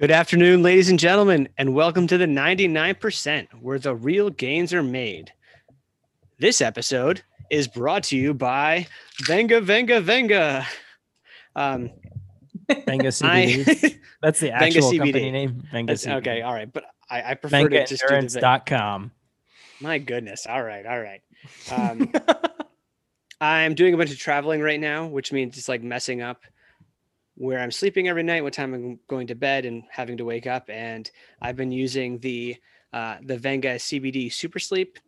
Good afternoon, ladies and gentlemen, and welcome to the 99% where the real gains are made. This episode is brought to you by Venga Venga Venga. Um, Venga CBD. That's the Venga actual CBD. company name. Venga that's- CBD. okay, all right, but I, I prefer to just do the VengaEndurance.com. My goodness, all right, all right. Um, I'm doing a bunch of traveling right now, which means it's like messing up where I'm sleeping every night, what time I'm going to bed, and having to wake up. And I've been using the uh, the Venga CBD Super Sleep,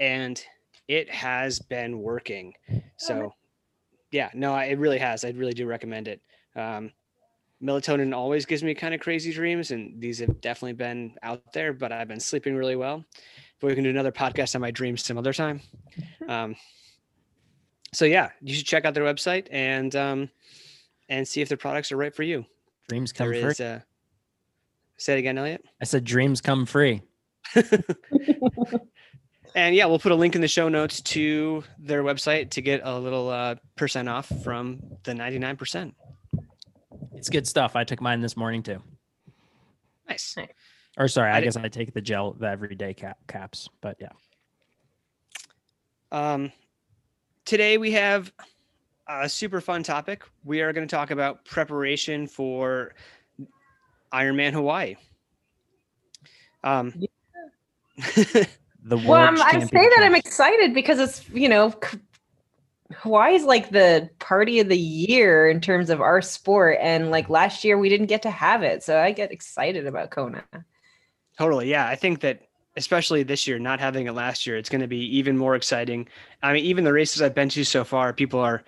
and it has been working. So, yeah, no, I, it really has. I really do recommend it. Um, melatonin always gives me kind of crazy dreams, and these have definitely been out there. But I've been sleeping really well. But we can do another podcast on my dreams some other time. Um, so yeah, you should check out their website and um, and see if their products are right for you. Dreams come There free. is uh, say it again, Elliot. I said dreams come free. And yeah, we'll put a link in the show notes to their website to get a little uh, percent off from the ninety nine percent. It's good stuff. I took mine this morning too. Nice. Or sorry, I I, guess I take the gel, the everyday cap caps. But yeah, Um, today we have a super fun topic. We are going to talk about preparation for Ironman Hawaii. Um, the. Well, I'm, I say that I'm excited because it's you know c- Hawaii's like the party of the year in terms of our sport, and like last year we didn't get to have it, so I get excited about Kona. Totally. Yeah. I think that especially this year, not having it last year, it's going to be even more exciting. I mean, even the races I've been to so far, people are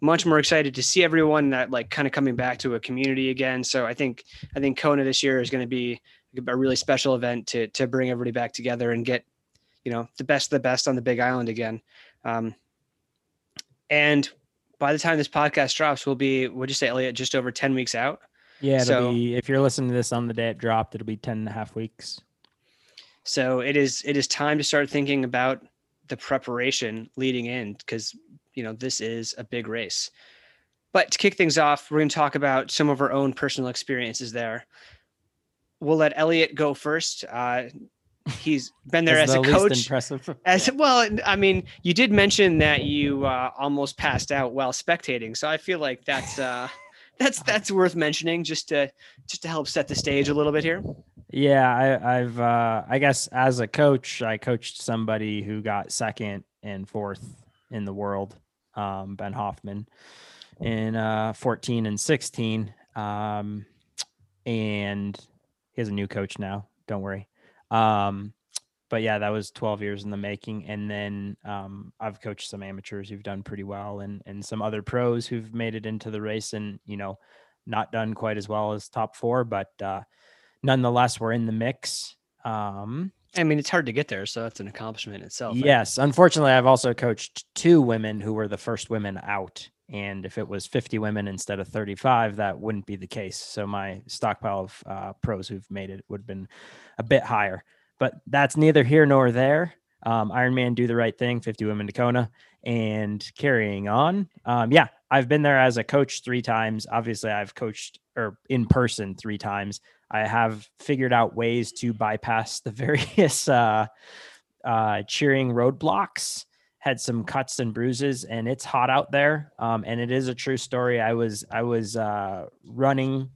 much more excited to see everyone that like kind of coming back to a community again. So I think, I think Kona this year is going to be a really special event to, to bring everybody back together and get, you know, the best of the best on the big island again. Um, and by the time this podcast drops, we'll be, would you say, Elliot, just over 10 weeks out? Yeah, it'll so- be, if you're listening to this on the day it dropped, it'll be 10 and a half weeks. So it is it is time to start thinking about the preparation leading in because you know this is a big race. But to kick things off, we're going to talk about some of our own personal experiences there. We'll let Elliot go first. Uh, he's been there as, the a coach. Impressive. As well, I mean, you did mention that you uh, almost passed out while spectating, so I feel like that's uh, that's that's worth mentioning just to just to help set the stage a little bit here. Yeah, I, I've uh, I guess as a coach, I coached somebody who got second and fourth in the world, um, Ben Hoffman, in uh, 14 and 16. Um, and he has a new coach now. Don't worry. Um, but yeah, that was 12 years in the making. And then um, I've coached some amateurs who've done pretty well, and and some other pros who've made it into the race, and you know, not done quite as well as top four, but uh, nonetheless, we're in the mix. Um, I mean, it's hard to get there, so that's an accomplishment itself. right? yes, unfortunately, I've also coached two women who were the first women out. And if it was 50 women instead of 35, that wouldn't be the case. So my stockpile of uh, pros who've made it would have been a bit higher. But that's neither here nor there. Um, Ironman do the right thing, 50 women to Kona, and carrying on. Um, yeah, I've been there as a coach three times. Obviously, I've coached or in person three times. I have figured out ways to bypass the various uh, uh, cheering roadblocks. Had some cuts and bruises, and it's hot out there. Um, and it is a true story. I was I was uh, running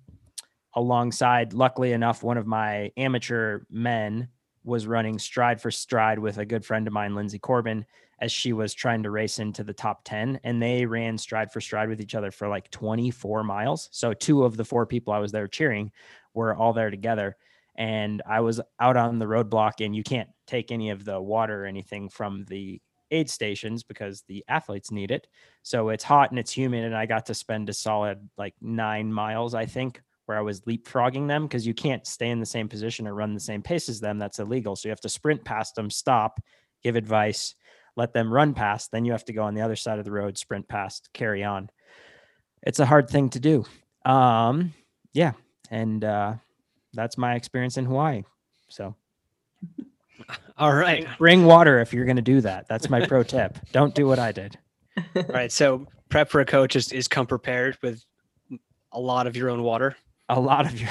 alongside. Luckily enough, one of my amateur men was running stride for stride with a good friend of mine, Linsey Corbin, as she was trying to race into the top 10. And they ran stride for stride with each other for like 24 miles. So, two of the four people I was there cheering were all there together. And I was out on the roadblock, and you can't take any of the water or anything from the aid stations because the athletes need it. So, it's hot and it's humid. And I got to spend a solid like nine miles, I think, where I was leapfrogging them because you can't stay in the same position or run the same pace as them. That's illegal. So you have to sprint past them, stop, give advice, let them run past. Then you have to go on the other side of the road, sprint past, carry on. It's a hard thing to do. Um, yeah. And uh, that's my experience in Hawaii. So All right. bring water if you're going to do that. That's my pro tip. Don't do what I did. All right. So prep for a coach is, is come prepared with a lot of your own water. A lot of your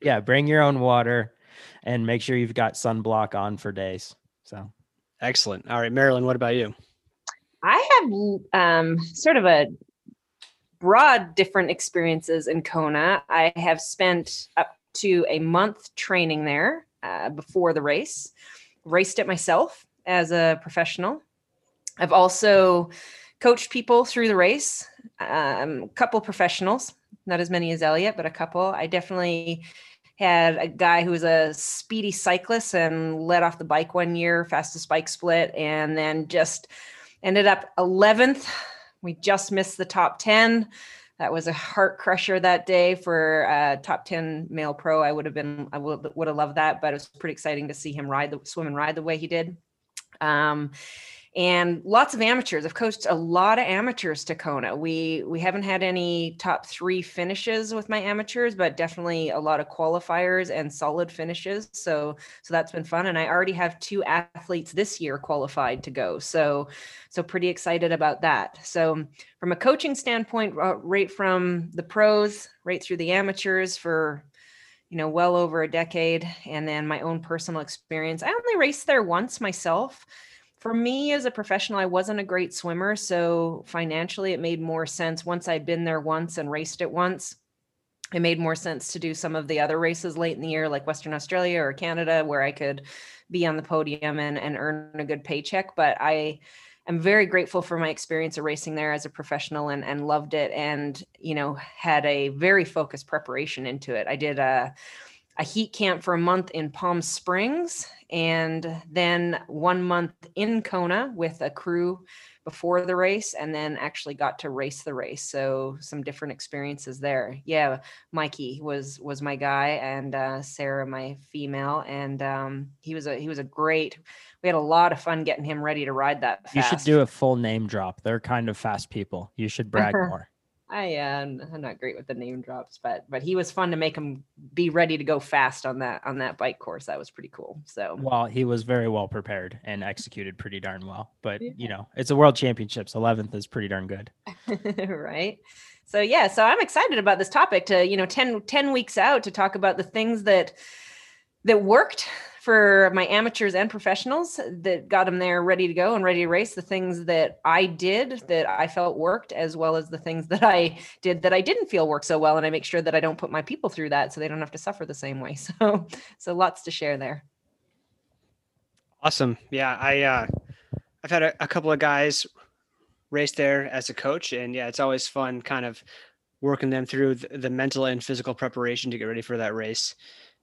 Yeah, bring your own water and make sure you've got sunblock on for days. So Excellent. All right, Marilyn, what about you? I have um, sort of a broad different experiences in Kona. I have spent up to a month training there uh, before the race, raced it myself as a professional. I've also coached people through the race, um, a couple professionals, not as many as Elliot, but a couple. I definitely had a guy who was a speedy cyclist and led off the bike one year, fastest bike split, and then just ended up 11th. We just missed the top 10. That was a heart crusher that day for uh, top 10 male pro. I would have been, I would, would have loved that, but it was pretty exciting to see him ride the swim and ride the way he did. Um, and lots of amateurs. I've coached a lot of amateurs to Kona. We we haven't had any top three finishes with my amateurs, but definitely a lot of qualifiers and solid finishes. So so that's been fun. And I already have two athletes this year qualified to go. So so pretty excited about that. So from a coaching standpoint, uh, right from the pros, right through the amateurs for you know well over a decade, and then my own personal experience. I only raced there once myself for me as a professional, I wasn't a great swimmer. So financially, it made more sense once I'd been there once and raced it once. It made more sense to do some of the other races late in the year, like Western Australia or Canada, where I could be on the podium and, and earn a good paycheck. But I am very grateful for my experience of racing there as a professional and, and loved it and, you know, had a very focused preparation into it. I did a a heat camp for a month in Palm Springs and then one month in Kona with a crew before the race and then actually got to race the race. So some different experiences there. Yeah mikey was was my guy and uh, sarah my female and um, he was a he was a great we had a lot of fun getting him ready to ride that fast. you should do a full name drop. They're kind of fast people. You should brag more I uh, I'm not great with the name drops, but but he was fun to make him be ready to go fast on that on that bike course. That was pretty cool. So well, he was very well prepared and executed pretty darn well. But yeah. you know, it's a world championships. Eleventh is pretty darn good, right? So yeah, so I'm excited about this topic to you know 10, 10 weeks out to talk about the things that that worked for my amateurs and professionals that got them there ready to go and ready to race the things that i did that i felt worked as well as the things that i did that i didn't feel work so well and i make sure that i don't put my people through that so they don't have to suffer the same way. So so lots to share there. Awesome. Yeah i uh i've had a, a couple of guys race there as a coach and yeah it's always fun kind of working them through the, the mental and physical preparation to get ready for that race.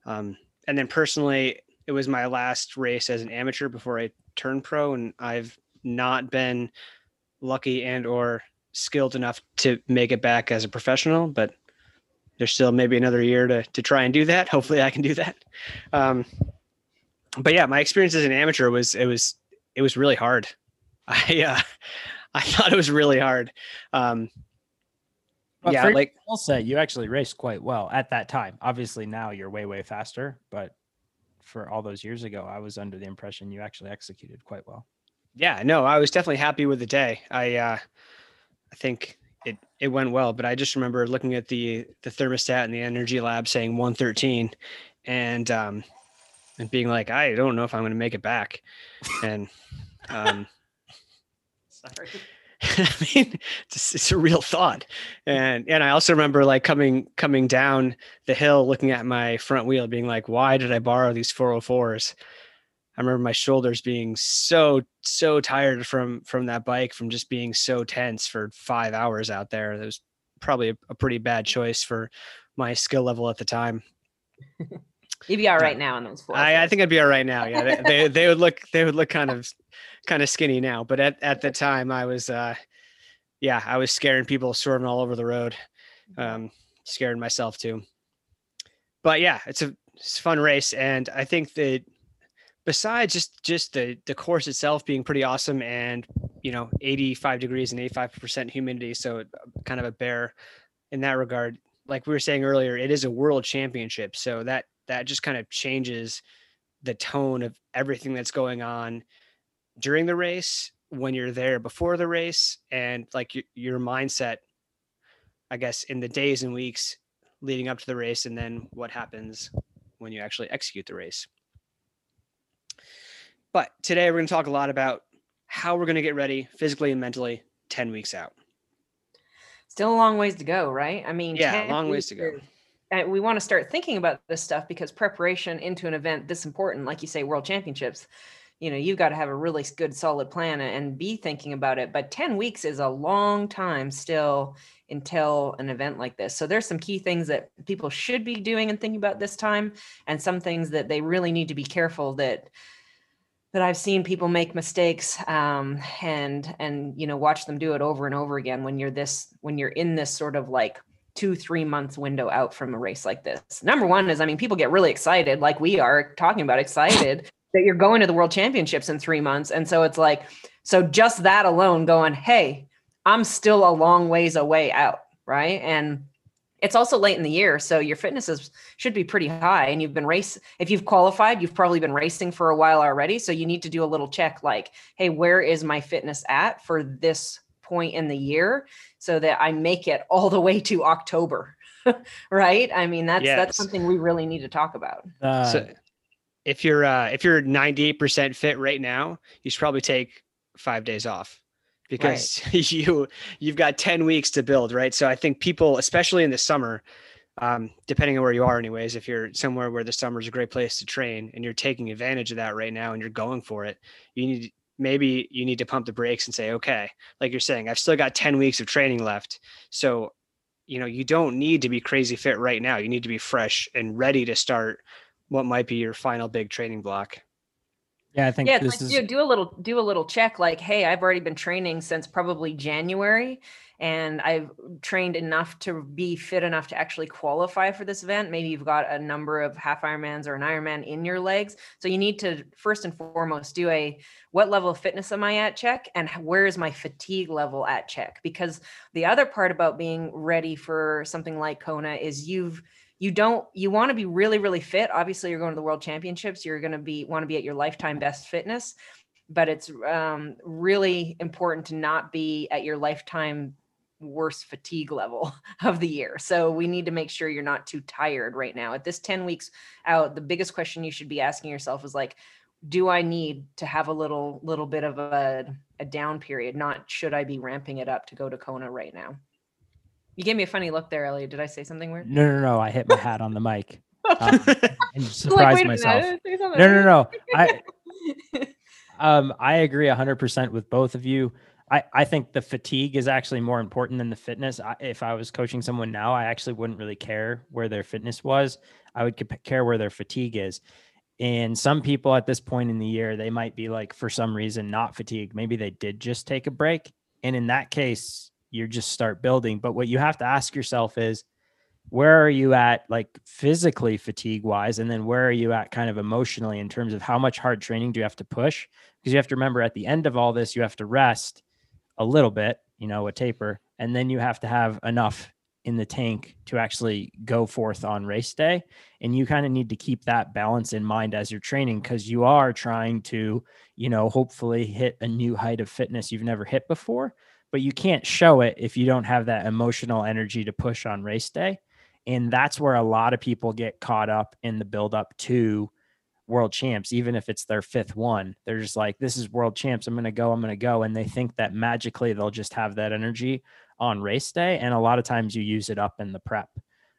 Um, and then personally it was my last race as an amateur before I turned pro, and I've not been lucky and or skilled enough to make it back as a professional. But there's still maybe another year to to try and do that. Hopefully, I can do that. Um, but yeah, my experience as an amateur was it was it was really hard. I uh, I thought it was really hard. Um, but yeah, like I'll say, you actually raced quite well at that time. Obviously, now you're way way faster, but for all those years ago, I was under the impression you actually executed quite well. Yeah, no, I was definitely happy with the day. I uh I think it it went well, but I just remember looking at the the thermostat in the energy lab saying 113 and um and being like, I don't know if I'm going to make it back. And um sorry. I mean, it's, it's, a real thought. And and I also remember like coming coming down the hill, looking at my front wheel, being like, why did I borrow these 404s? I remember my shoulders being so so tired from from that bike, from just being so tense for five hours out there. That was probably a, a pretty bad choice for my skill level at the time. You'd be all right now in those four. I, I, think I'd be all right now. Yeah, they, they, they would look they would look kind of kind of skinny now, but at, at the time I was, uh, yeah, I was scaring people swerving all over the road, um, scaring myself too. But yeah, it's a, it's a fun race, and I think that besides just just the the course itself being pretty awesome, and you know, 85 degrees and 85 percent humidity, so kind of a bear in that regard. Like we were saying earlier, it is a world championship, so that that just kind of changes the tone of everything that's going on during the race, when you're there before the race, and like your, your mindset, I guess, in the days and weeks leading up to the race and then what happens when you actually execute the race. But today we're going to talk a lot about how we're going to get ready physically and mentally 10 weeks out. Still a long ways to go, right? I mean, Yeah, 10 long ways to go. We want to start thinking about this stuff because preparation into an event this important, like you say, world championships, you know, you've got to have a really good, solid plan and be thinking about it. But 10 weeks is a long time still until an event like this. So there's some key things that people should be doing and thinking about this time, and some things that they really need to be careful that that I've seen people make mistakes um, and and you know watch them do it over and over again when you're this when you're in this sort of like two three months window out from a race like this. Number one is I mean people get really excited like we are talking about excited that you're going to the world championships in three months and so it's like so just that alone going hey I'm still a long ways away out right and it's also late in the year so your fitness is should be pretty high and you've been race if you've qualified you've probably been racing for a while already so you need to do a little check like hey where is my fitness at for this point in the year so that i make it all the way to october right i mean that's Yes. that's something we really need to talk about Uh, so if you're uh, if you're 98% fit right now, you should probably take five days off because you you've got 10 weeks to build, right? So I think people, especially in the summer, um, depending on where you are, anyways, if you're somewhere where the summer is a great place to train and you're taking advantage of that right now and you're going for it, you need maybe you need to pump the brakes and say, okay, like you're saying, I've still got 10 weeks of training left, so you know you don't need to be crazy fit right now. You need to be fresh and ready to start what might be your final big training block. yeah, I think yeah it's this like is do, do a little do a little check like hey i've already been training since probably january and i've trained enough to be fit enough to actually qualify for this event. Maybe you've got a number of half ironmans or an ironman in your legs. So you need to first and foremost do a what level of fitness am i at check? And where is my fatigue level at check? Because the other part about being ready for something like kona is you've you don't you want to be really really fit. Obviously you're going to the world championships. You're going to be want to be at your lifetime best fitness. But it's um, really important to not be at your lifetime worst fatigue level of the year so we need to make sure you're not too tired right now at this 10 weeks out the biggest question you should be asking yourself is like do i need to have a little little bit of a, a down period not should i be ramping it up to go to kona right now you gave me a funny look there elliot did i say something weird no, no, no. I hit my hat on the mic um, and surprised wait a minute, I myself. didn't say something No, no, no. I um I agree 100% with both of you. I I think the fatigue is actually more important than the fitness. I, if I was coaching someone now, I actually wouldn't really care where their fitness was. I would care where their fatigue is. And some people at this point in the year, they might be like, for some reason, not fatigued. Maybe they did just take a break. And in that case, you just start building. But what you have to ask yourself is, where are you at like physically fatigue wise and then where are you at kind of emotionally in terms of how much hard training do you have to push because you have to remember at the end of all this you have to rest a little bit you know a taper and then you have to have enough in the tank to actually go forth on race day. And you kind of need to keep that balance in mind as you're training because you are trying to you know hopefully hit a new height of fitness you've never hit before but you can't show it if you don't have that emotional energy to push on race day. And that's where a lot of people get caught up in the build up to world champs, even if it's their fifth one. They're just like, this is world champs. I'm going to go. I'm going to go. And they think that magically they'll just have that energy on race day. And a lot of times you use it up in the prep.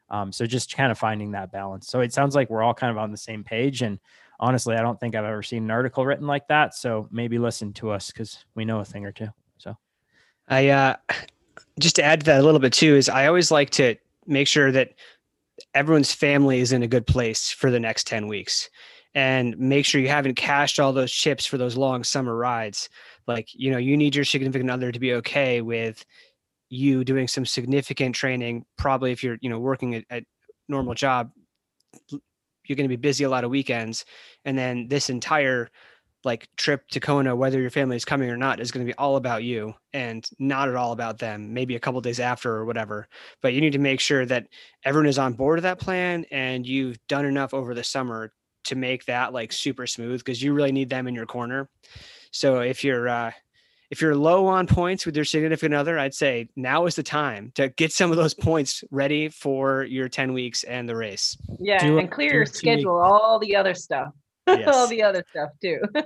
Um, so just kind of finding that balance. So it sounds like we're all kind of on the same page. And honestly, I don't think I've ever seen an article written like that. So maybe listen to us because we know a thing or two. So I uh, just to add to that a little bit too is I always like to make sure that everyone's family is in a good place for the next 10 weeks and make sure you haven't cashed all those chips for those long summer rides like you know you need your significant other to be okay with you doing some significant training probably if you're you know working at, at normal job you're going to be busy a lot of weekends and then this entire like trip to Kona, whether your family is coming or not, is going to be all about you and not at all about them. Maybe a couple days after or whatever. But you need to make sure that everyone is on board with that plan and you've done enough over the summer to make that like super smooth because you really need them in your corner. So if you're uh, if you're low on points with your significant other, I'd say now is the time to get some of those points ready for your 10 weeks and the race. Yeah, Do a- and clear do your two-week- schedule, all the other stuff, all the other stuff too.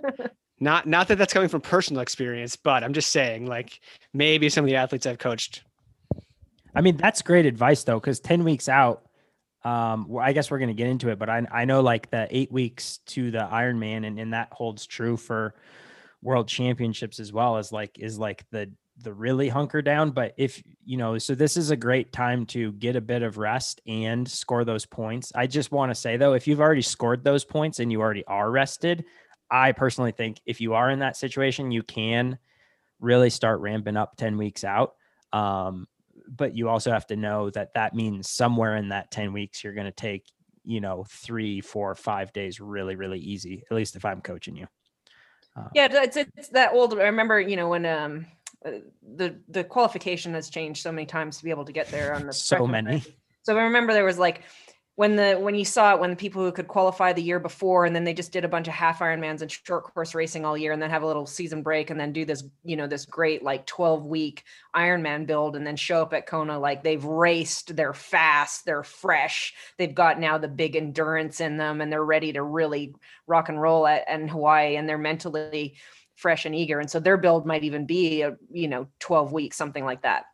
Not not that that's coming from personal experience, but I'm just saying like maybe some of the athletes I've coached. I mean, that's great advice though, because 10 weeks out, um, well, I guess we're going to get into it, but I, I know like the eight weeks to the Ironman, and, and that holds true for world championships as well as like, is like the, the really hunker down. But if, you know, so this is a great time to get a bit of rest and score those points. I just want to say though, if you've already scored those points and you already are rested, I personally think if you are in that situation, you can really start ramping up 10 weeks out. Um, but you also have to know that that means somewhere in that 10 weeks you're going to take you know three four five days really really easy at least if i'm coaching you Um, yeah, it's it's that old. I remember, you know, when um uh, the the qualification has changed so many times to be able to get there on the so many. So I remember there was like when the when you saw it when the people who could qualify the year before and then they just did a bunch of half Ironmans and short course racing all year and then have a little season break and then do this you know this great like 12 week Ironman build and then show up at Kona like they've raced they're fast they're fresh they've got now the big endurance in them and they're ready to really rock and roll at in Hawaii and they're mentally fresh and eager and so their build might even be a you know 12 weeks something like that.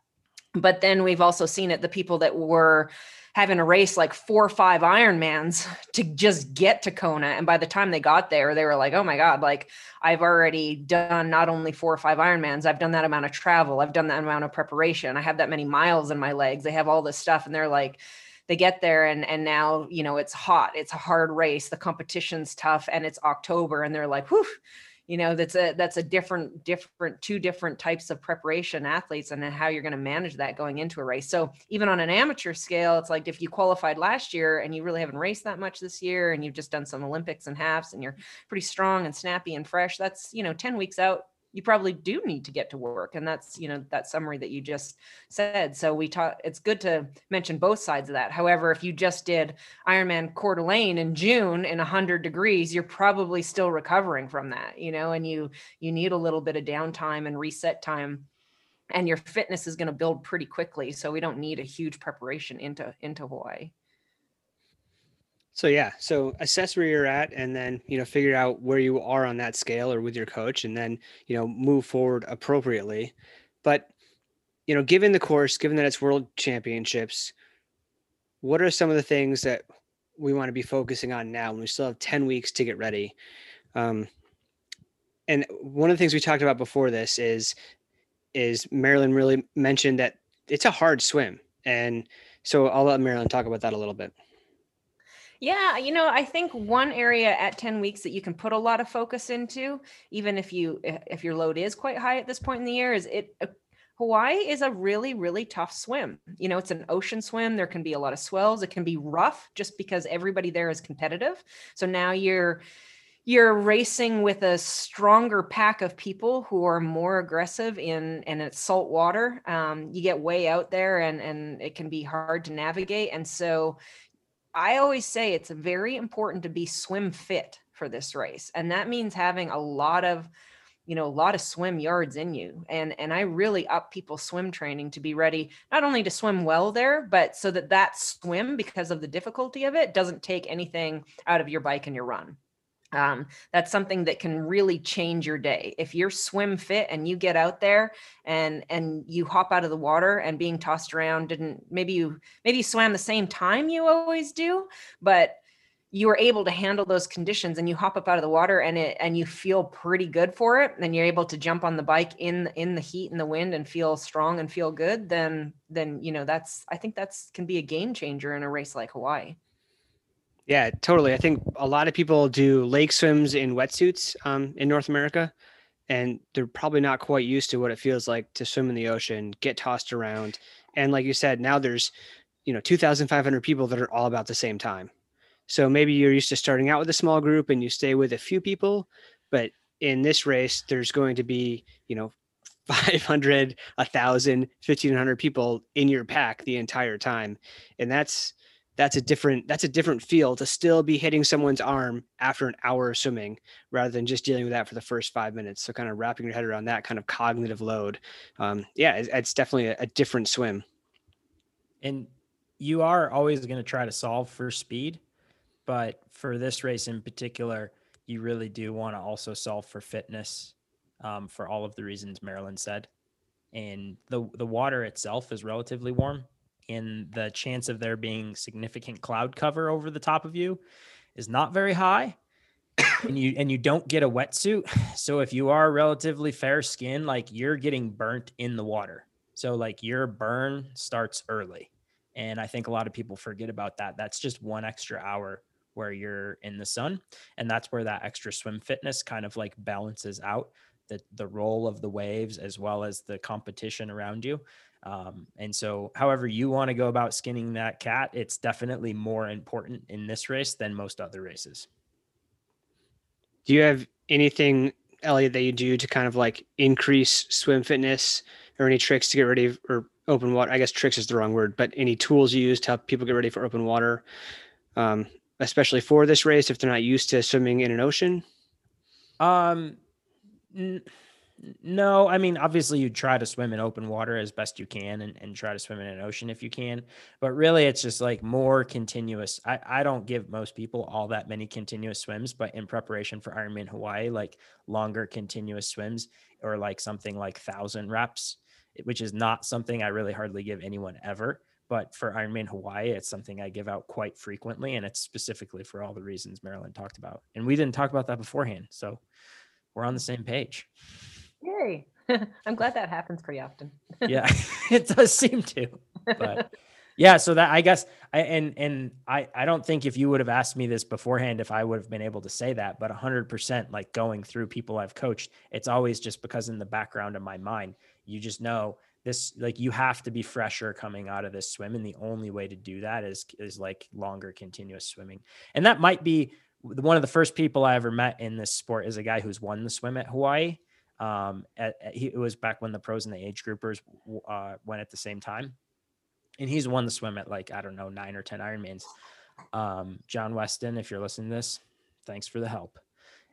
But then we've also seen it the people that were having a race like four or five Ironmans to just get to Kona. And by the time they got there, they were like, oh my God, like I've already done not only four or five Ironmans, I've done that amount of travel, I've done that amount of preparation, I have that many miles in my legs. They have all this stuff. And they're like, they get there and and now you know it's hot it's a hard race the competition's tough and it's october and they're like whew you know that's a that's a different different two different types of preparation athletes and how you're going to manage that going into a race. So even on an amateur scale it's like if you qualified last year and you really haven't raced that much this year and you've just done some olympics and halves and you're pretty strong and snappy and fresh that's you know 10 weeks out you probably do need to get to work and that's you know that summary that you just said. So we talk it's good to mention both sides of that. However if you just did ironman Coeur d'Alene in june in 100 degrees you're probably still recovering from that you know and you you need a little bit of downtime and reset time and your fitness is going to build pretty quickly so we don't need a huge preparation into into hawaii So yeah, so assess where you're at and then, you know, figure out where you are on that scale or with your coach and then, you know, move forward appropriately. But, you know, given the course, given that it's world championships, what are some of the things that we want to be focusing on now when we still have 10 weeks to get ready? Um, and one of the things we talked about before this is is Marilyn really mentioned that it's a hard swim. And so I'll let Marilyn talk about that a little bit. Yeah, you know, I think one area at 10 weeks that you can put a lot of focus into, even if you if your load is quite high at this point in the year, is it uh, Hawaii is a really really tough swim. You know, it's an ocean swim. There can be a lot of swells. It can be rough just because everybody there is competitive. So now you're you're racing with a stronger pack of people who are more aggressive in and it's salt water. Um, you get way out there and and it can be hard to navigate. And so I always say it's very important to be swim fit for this race. And that means having a lot of, you know, a lot of swim yards in you. And and I really up people's swim training to be ready not only to swim well there, but so that that swim because of the difficulty of it doesn't take anything out of your bike and your run. Um, that's something that can really change your day. If you're swim fit and you get out there and and you hop out of the water and being tossed around didn't maybe you maybe you swam the same time you always do, but you were able to handle those conditions and you hop up out of the water and it and you feel pretty good for it and you're able to jump on the bike in in the heat and the wind and feel strong and feel good then then you know that's i think that's can be a game changer in a race like hawaii Yeah, totally. I think a lot of people do lake swims in wetsuits um, in North America, and they're probably not quite used to what it feels like to swim in the ocean, get tossed around. And like you said, now there's, you know, 2,500 people that are all about the same time. So maybe you're used to starting out with a small group and you stay with a few people, but in this race, there's going to be, you know, 500, 1,000, 1,500 people in your pack the entire time. And that's, that's a different that's a different feel to still be hitting someone's arm after an hour of swimming rather than just dealing with that for the first five minutes. So kind of wrapping your head around that kind of cognitive load um, yeah it's, it's definitely a, a different swim. And you are always going to try to solve for speed but for this race in particular you really do want to also solve for fitness um, for all of the reasons marilyn said. And the the water itself is relatively warm and the chance of there being significant cloud cover over the top of you is not very high and you and you don't get a wetsuit. So if you are relatively fair skin like you're getting burnt in the water. So like your burn starts early. And i think a lot of people forget about that. That's just one extra hour where you're in the sun and that's where that extra swim fitness kind of like balances out the the role of the waves as well as the competition around you um, and so, however you want to go about skinning that cat, it's definitely more important in this race than most other races. Do you have anything, Elliot, that you do to kind of like increase swim fitness or any tricks to get ready or open water? I guess tricks is the wrong word, but any tools you use to help people get ready for open water, um, especially for this race if they're not used to swimming in an ocean? Um, n- no, I mean, obviously you try to swim in open water as best you can and, and try to swim in an ocean if you can. But really it's just like more continuous. I, I don't give most people all that many continuous swims, but in preparation for Ironman Hawaii, like longer continuous swims or like something like thousand reps, which is not something I really hardly give anyone ever. But for Ironman Hawaii, it's something I give out quite frequently. And it's specifically for all the reasons Marilyn talked about. And we didn't talk about that beforehand. So we're on the same page. Yay. I'm glad that happens pretty often. yeah, it does seem to. But yeah, so that I guess I and and I I don't think if you would have asked me this beforehand if I would have been able to say that, but 100% like going through people I've coached, it's always just because in the background of my mind, you just know this like you have to be fresher coming out of this swim and the only way to do that is is like longer continuous swimming. And that might be one of the first people I ever met in this sport is a guy who's won the swim at Hawaii um, at, at, he, it was back when the pros and the age groupers uh, went at the same time, and he's won the swim at like I don't know nine or ten Ironmans. Um, John Weston, if you're listening to this, thanks for the help.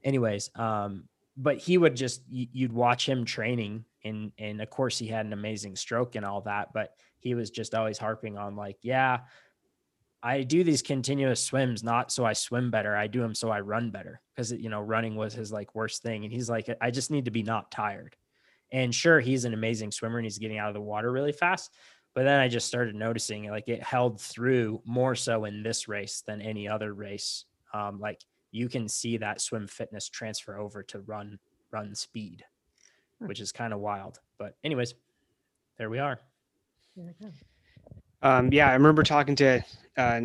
Anyways, um, but he would just you'd watch him training, and and of course he had an amazing stroke and all that, but he was just always harping on like, yeah, I do these continuous swims not so I swim better. I do them so I run better because you know running was his like worst thing. And he's like, I just need to be not tired. And sure, he's an amazing swimmer and he's getting out of the water really fast. But then I just started noticing like it held through more so in this race than any other race. Um, like you can see that swim fitness transfer over to run run speed, hmm. which is kind of wild. But anyways, there we are. Um, yeah, I remember talking to uh,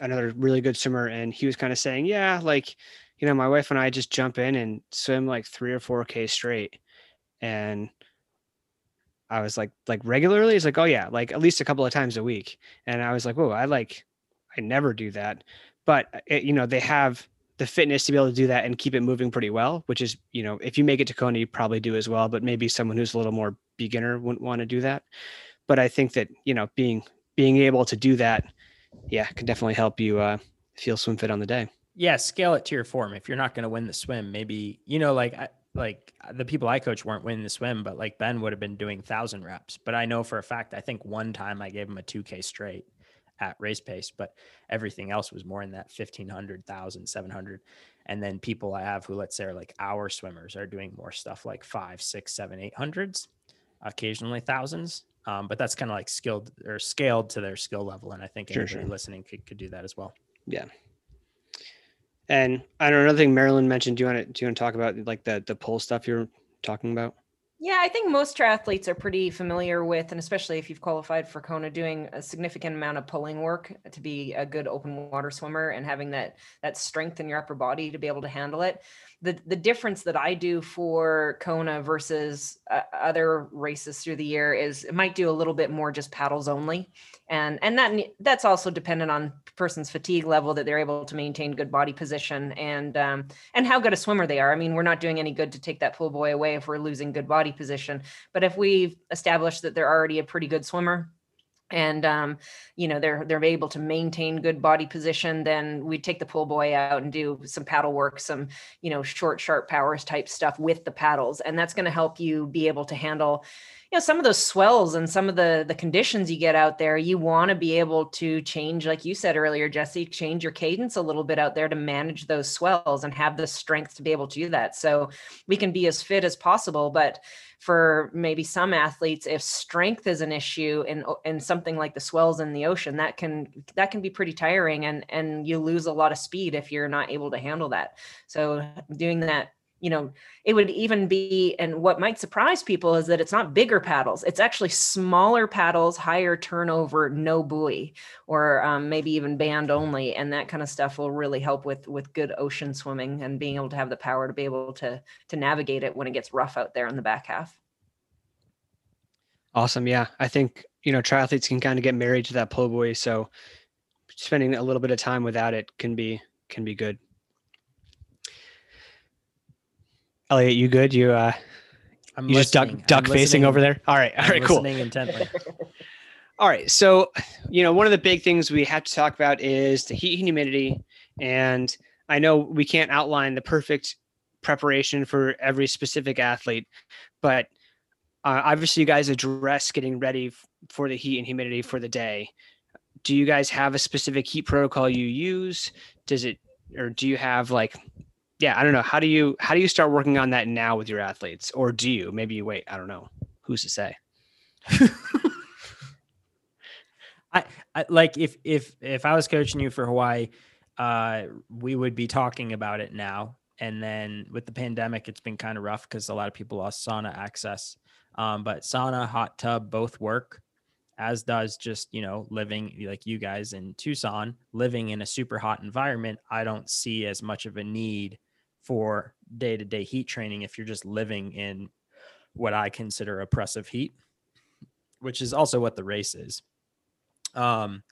another really good swimmer, and he was kind of saying, "Yeah, like, you know, my wife and I just jump in and swim like three or four k straight," and I was like, like regularly. He's like, "Oh yeah, like at least a couple of times a week," and I was like, "Whoa, I like, I never do that," but it, uh, you know, they have the fitness to be able to do that and keep it moving pretty well, which is, you know, if you make it to Kona, you probably do as well, but maybe someone who's a little more beginner wouldn't want to do that. But I think that, you know, being being able to do that, yeah, can definitely help you uh, feel swim fit on the day. Yeah, scale it to your form. If you're not going to win the swim, maybe you know, like like the people I coach weren't winning the swim, but like Ben would have been doing thousand reps. But I know for a fact, I think one time I gave him a 2K straight at race pace, but everything else was more in that 1500, 1000, 700. And then people I have who, let's say, are like our swimmers are doing more stuff like five, six, seven, eight hundreds, occasionally thousands. Um, but that's kind of like skilled or scaled to their skill level. And I think sure, anybody sure. listening could, could do that as well. Yeah. And I don't know, another thing Marilyn mentioned, do you want to, do you want to talk about like the, the pull stuff you're talking about? Yeah, I think most triathletes are pretty familiar with, and especially if you've qualified for Kona, doing a significant amount of pulling work to be a good open water swimmer and having that that strength in your upper body to be able to handle it the the difference that I do for Kona versus uh, other races through the year is it might do a little bit more just paddles only, and and that that's also dependent on person's fatigue level that they're able to maintain good body position and um, and how good a swimmer they are. I mean, we're not doing any good to take that pull buoy away if we're losing good body position, but if we've established that they're already a pretty good swimmer and um, you know they're they're able to maintain good body position then we take the pull buoy out and do some paddle work some you know short sharp powers type stuff with the paddles and that's going to help you be able to handle know some of those swells and some of the the conditions you get out there you want to be able to change like you said earlier jesse change your cadence a little bit out there to manage those swells and have the strength to be able to do that. So we can be as fit as possible but for maybe some athletes if strength is an issue in in something like the swells in the ocean that can that can be pretty tiring and and you lose a lot of speed if you're not able to handle that. So doing that you know it would even be and what might surprise people is that it's not bigger paddles it's actually smaller paddles higher turnover no buoy or um, maybe even band only and that kind of stuff will really help with with good ocean swimming and being able to have the power to be able to to navigate it when it gets rough out there in the back half. Awesome yeah i think you know triathletes can kind of get married to that pull buoy so spending a little bit of time without it can be can be good Elliot, you good? You uh I'm you just duck listening. I'm duck facing listening- over there? All right. All I'm right, cool. listening intently. All right. So, you know, one of the big things we have to talk about is the heat and humidity. And I know we can't outline the perfect preparation for every specific athlete, but uh, obviously you guys address getting ready f- for the heat and humidity for the day. Do you guys have a specific heat protocol you use? Does it, or do you have like, yeah, I don't know. How do you, how do you start working on that now with your athletes? Or do you, maybe you wait, I don't know. Who's to say? I, I like if if if I was coaching you for Hawaii, uh, we would be talking about it now. And then with the pandemic, it's been kind of rough because a lot of people lost sauna access. Um, but sauna, hot tub, both work. As does just you know living like you guys in Tucson, living in a super hot environment. I don't see as much of a need for day to day heat training if you're just living in what I consider oppressive heat, which is also what the race is. Um,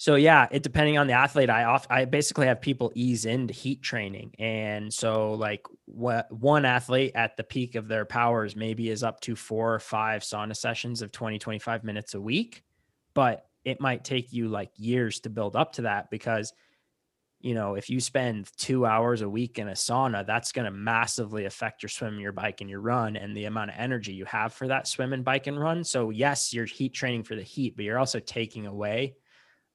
so yeah, it depending on the athlete, I off I basically have people ease into heat training, and so like what one athlete at the peak of their powers maybe is up to four or five sauna sessions of 20 25 minutes a week, but it might take you like years to build up to that because you know if you spend two hours a week in a sauna that's going to massively affect your swim your bike and your run and the amount of energy you have for that swim and bike and run. So yes you're heat training for the heat but you're also taking away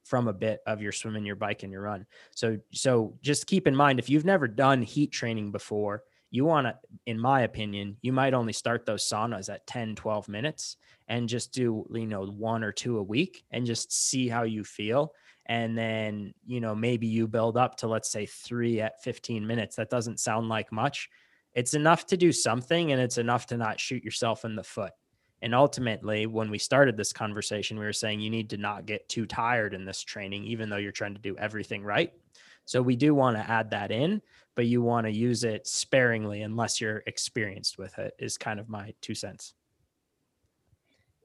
from a bit of your swim and your bike and your run. So so just keep in mind if you've never done heat training before you want to in my opinion you might only start those saunas at 10 12 minutes and just do you know one or two a week and just see how you feel and then you know maybe you build up to let's say 3 at 15 minutes that doesn't sound like much. It's enough to do something and it's enough to not shoot yourself in the foot. And ultimately when we started this conversation we were saying you need to not get too tired in this training even though you're trying to do everything right. So we do want to add that in but you want to use it sparingly unless you're experienced with it is kind of my two cents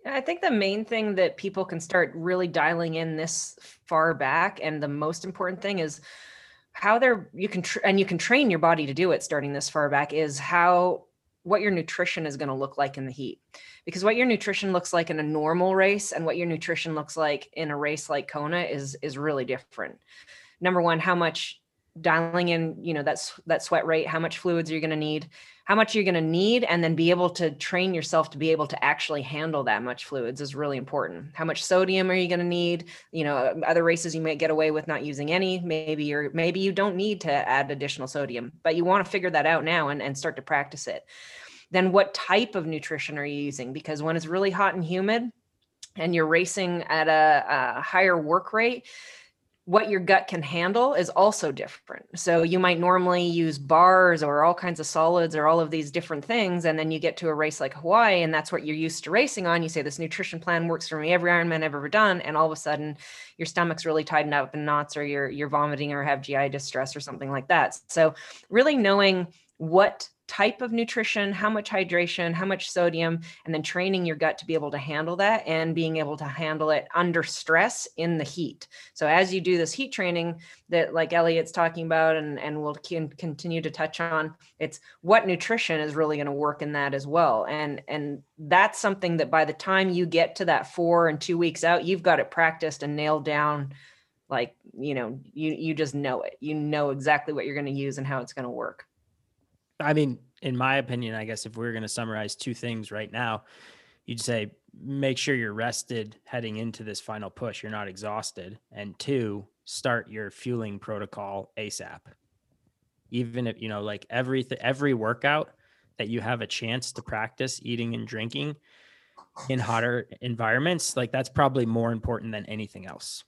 I think the main thing that people can start really dialing in this far back, and the most important thing is how they're you can tr- and you can train your body to do it starting this far back is how what your nutrition is going to look like in the heat. Because what your nutrition looks like in a normal race and what your nutrition looks like in a race like kona is is really different. Number one how much dialing in you know that's that sweat rate how much fluids you're going to need how much you're going to need and then be able to train yourself to be able to actually handle that much fluids is really important. How much sodium are you going to need? You know um, other races you might get away with not using any. Maybe you're maybe you don't need to add additional sodium but you want to figure that out now and, and start to practice it. Then what type of nutrition are you using? Because when it's really hot and humid and you're racing at a, a higher work rate what your gut can handle is also different. So you might normally use bars or all kinds of solids or all of these different things. And then you get to a race like Hawaii, and that's what you're used to racing on. You say, This nutrition plan works for me every Ironman I've ever done. And all of a sudden, your stomach's really tightened up in knots, or you're, you're vomiting or have GI distress or something like that. So, really knowing what type of nutrition, how much hydration, how much sodium, and then training your gut to be able to handle that and being able to handle it under stress in the heat. So as you do this heat training that like Elliot's talking about and, and we'll can continue to touch on, it's what nutrition is really going to work in that as well. And and that's something that by the time you get to that four and two weeks out, you've got it practiced and nailed down like you know you you just know it you know exactly what you're going to use and how it's going to work I mean, in my opinion, I guess if we are going to summarize two things right now, you'd say make sure you're rested heading into this final push. You're not exhausted. And two, start your fueling protocol ASAP. Even if, you know, like every, every workout that you have a chance to practice eating and drinking in hotter environments, like that's probably more important than anything else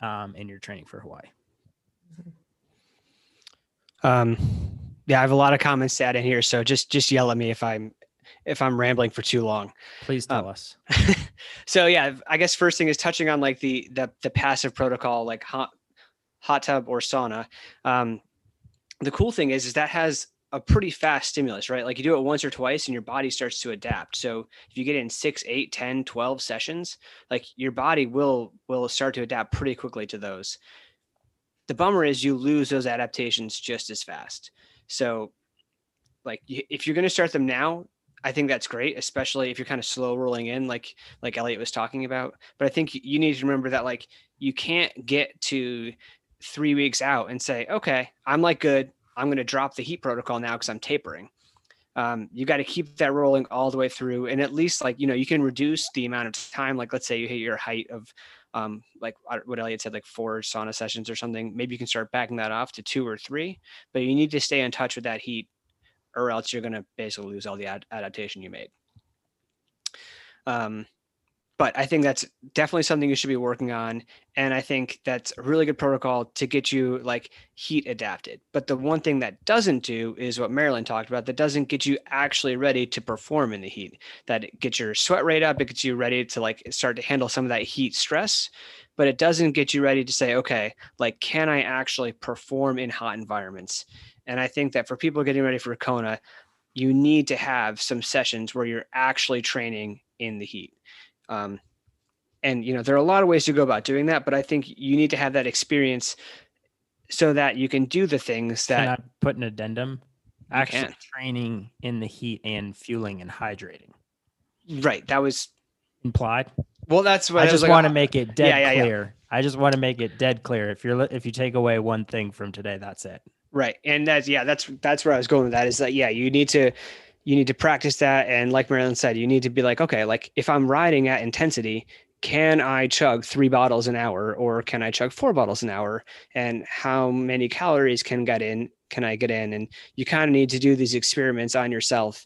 um, in your training for Hawaii. Um, yeah, I have a lot of comments to add in here, so just just yell at me if I'm if I'm rambling for too long. Please tell um, us. so yeah, I guess first thing is touching on like the the the passive protocol, like hot hot tub or sauna. Um, the cool thing is is that has a pretty fast stimulus, right? Like you do it once or twice and your body starts to adapt. So if you get in six, eight, 10, 12 sessions, like your body will will start to adapt pretty quickly to those. The bummer is you lose those adaptations just as fast. So, like, if you're going to start them now, I think that's great, especially if you're kind of slow rolling in, like like Elliot was talking about. But I think you need to remember that like you can't get to three weeks out and say, okay, I'm like good. I'm going to drop the heat protocol now because I'm tapering. Um, you got to keep that rolling all the way through, and at least like you know you can reduce the amount of time. Like let's say you hit your height of um, like what Elliot said, like four sauna sessions or something, maybe you can start backing that off to two or three, but you need to stay in touch with that heat or else you're going to basically lose all the ad- adaptation you made. Um, but I think that's definitely something you should be working on. And I think that's a really good protocol to get you like heat adapted. But the one thing that doesn't do is what Marilyn talked about that doesn't get you actually ready to perform in the heat. That gets your sweat rate up, it gets you ready to like start to handle some of that heat stress, but it doesn't get you ready to say, okay, like, can I actually perform in hot environments? And I think that for people getting ready for Kona, you need to have some sessions where you're actually training in the heat um, and you know there are a lot of ways to go about doing that, but I think you need to have that experience so that you can do the things that. Can I put an addendum? Actually, training in the heat and fueling and hydrating. Right. That was implied. Well, that's what I, I just like, want to make it dead yeah, yeah, clear. Yeah. I just want to make it dead clear. If you're if you take away one thing from today, that's it. Right, and that's yeah, that's that's where I was going with that. Is that yeah, you need to you need to practice that. And like Marilyn said, you need to be like, okay, like if I'm riding at intensity, can I chug three bottles an hour or can I chug four bottles an hour? And how many calories can get in? Can I get in? And you kind of need to do these experiments on yourself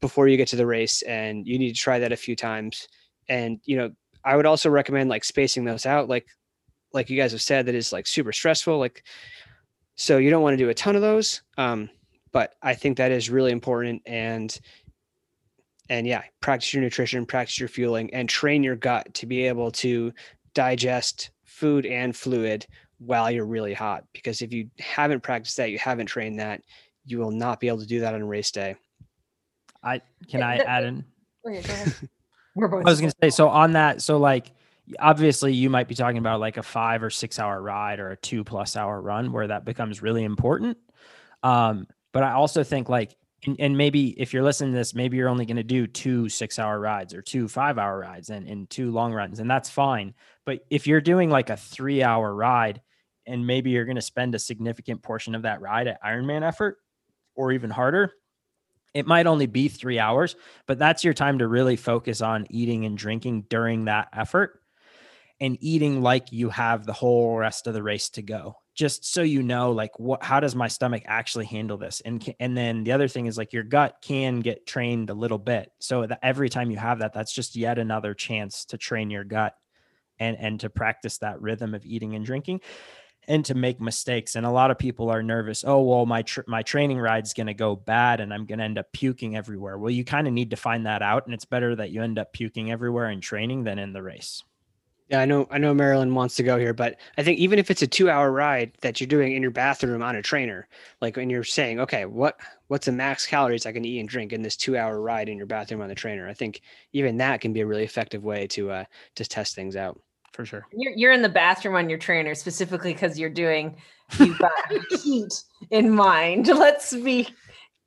before you get to the race. And you need to try that a few times. And, you know, I would also recommend like spacing those out. Like, like you guys have said, that is like super stressful. Like, so you don't want to do a ton of those. Um, but I think that is really important and and yeah, practice your nutrition, practice your fueling and train your gut to be able to digest food and fluid while you're really hot because if you haven't practiced that, you haven't trained that, you will not be able to do that on race day. I can I add in? We're both. I was going to say so on that so like obviously you might be talking about like a 5 or 6 hour ride or a 2 plus hour run where that becomes really important. Um, but I also think like, and, and maybe if you're listening to this, maybe you're only going to do two six hour rides or two five hour rides and, and two long runs, and that's fine. But if you're doing like a three hour ride and maybe you're going to spend a significant portion of that ride at Ironman effort or even harder, it might only be three hours, but that's your time to really focus on eating and drinking during that effort and eating like you have the whole rest of the race to go. Just so you know like what how does my stomach actually handle this? And and then the other thing is like your gut can get trained a little bit. So every time you have that that's just yet another chance to train your gut and and to practice that rhythm of eating and drinking and to make mistakes. And a lot of people are nervous oh well my tr- my training ride's going to go bad and i'm going to end up puking everywhere. Well you kind of need to find that out and it's better that you end up puking everywhere in training than in the race Yeah, I know. I know Marilyn wants to go here, but I think even if it's a two-hour ride that you're doing in your bathroom on a trainer, like when you're saying, okay, what what's the max calories I can eat and drink in this two-hour ride in your bathroom on the trainer? I think even that can be a really effective way to uh, to test things out. For sure. You're, you're in the bathroom on your trainer specifically because you're doing you've got heat in mind. Let's be I-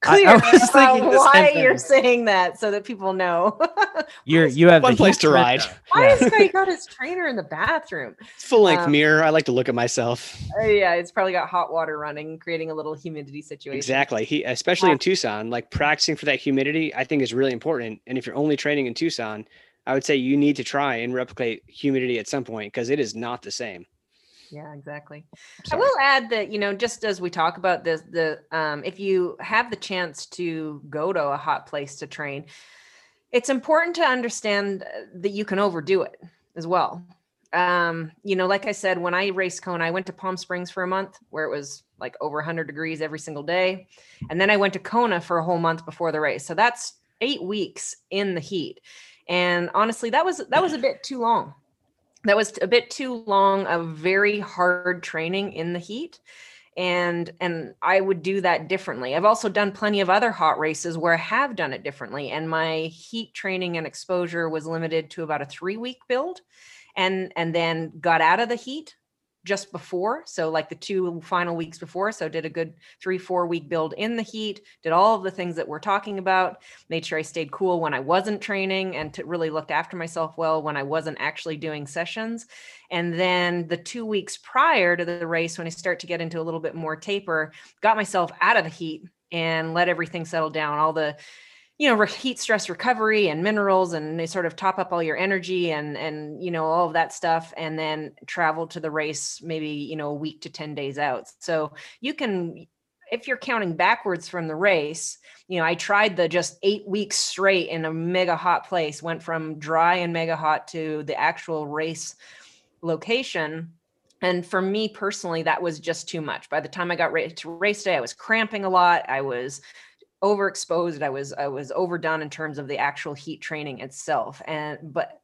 clear I was thinking about the same why thing. you're saying that so that people know. You're you have Fun the place to ride. trainer. why Yeah. has Craig got his trainer in the bathroom? Full-length Um, mirror. I like to look at myself. Uh, yeah, it's probably got hot water running, creating a little humidity situation. Exactly. He, especially in Tucson, like practicing for that humidity, I think is really important. And if you're only training in Tucson, I would say you need to try and replicate humidity at some point because it is not the same. Yeah, exactly. I will add that you know, just as we talk about this, the um, if you have the chance to go to a hot place to train, it's important to understand uh, that you can overdo it as well. Um, you know, like I said, when I raced Kona, I went to Palm Springs for a month where it was like over 100 degrees every single day, and then I went to Kona for a whole month before the race. So that's eight weeks in the heat, and honestly, that was that was a bit too long that was a bit too long of very hard training in the heat and and i would do that differently. I've also done plenty of other hot races where i have done it differently and my heat training and exposure was limited to about a three week build and and then got out of the heat just before so like the two final weeks before so did a good three four week build in the heat did all of the things that we're talking about made sure i stayed cool when i wasn't training and really looked after myself well when i wasn't actually doing sessions. And then the two weeks prior to the race when i start to get into a little bit more taper got myself out of the heat and let everything settle down all the you know heat stress recovery and minerals and they sort of top up all your energy and and you know all of that stuff and then travel to the race maybe you know a week to 10 days out. So you can if you're counting backwards from the race you know i tried the just eight weeks straight in a mega hot place went from dry and mega hot to the actual race location. And for me personally that was just too much. By the time i got ready to race day i was cramping a lot. I was overexposed i was i was overdone in terms of the actual heat training itself and but